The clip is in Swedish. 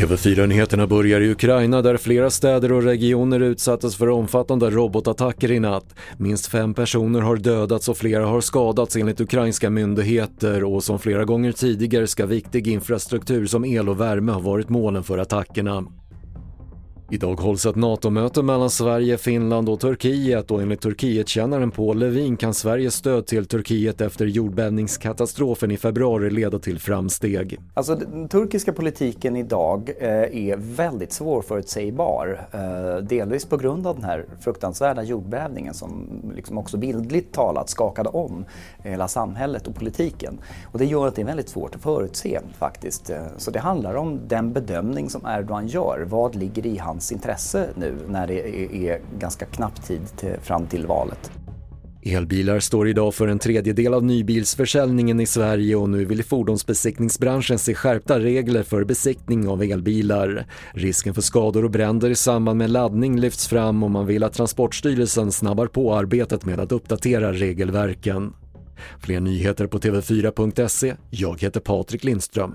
TV4-nyheterna börjar i Ukraina där flera städer och regioner utsattes för omfattande robotattacker i natt. Minst fem personer har dödats och flera har skadats enligt ukrainska myndigheter och som flera gånger tidigare ska viktig infrastruktur som el och värme ha varit målen för attackerna. Idag hålls ett NATO-möte mellan Sverige, Finland och Turkiet och enligt Turkietkännaren Paul Levin kan Sveriges stöd till Turkiet efter jordbävningskatastrofen i februari leda till framsteg. Alltså den turkiska politiken idag eh, är väldigt svårförutsägbar. Eh, delvis på grund av den här fruktansvärda jordbävningen som liksom också bildligt talat skakade om hela samhället och politiken. Och det gör att det är väldigt svårt att förutse faktiskt. Eh, så det handlar om den bedömning som Erdogan gör. Vad ligger i hans hans intresse nu när det är, ganska knapp tid till, fram till valet. Elbilar står idag för en tredjedel av nybilsförsäljningen i Sverige och nu vill fordonsbesiktningsbranschen se skärpta regler för besiktning av elbilar. Risken för skador och bränder i samband med laddning lyfts fram och man vill att Transportstyrelsen snabbar på arbetet med att uppdatera regelverken. Fler nyheter på TV4.se. Jag heter Patrik Lindström.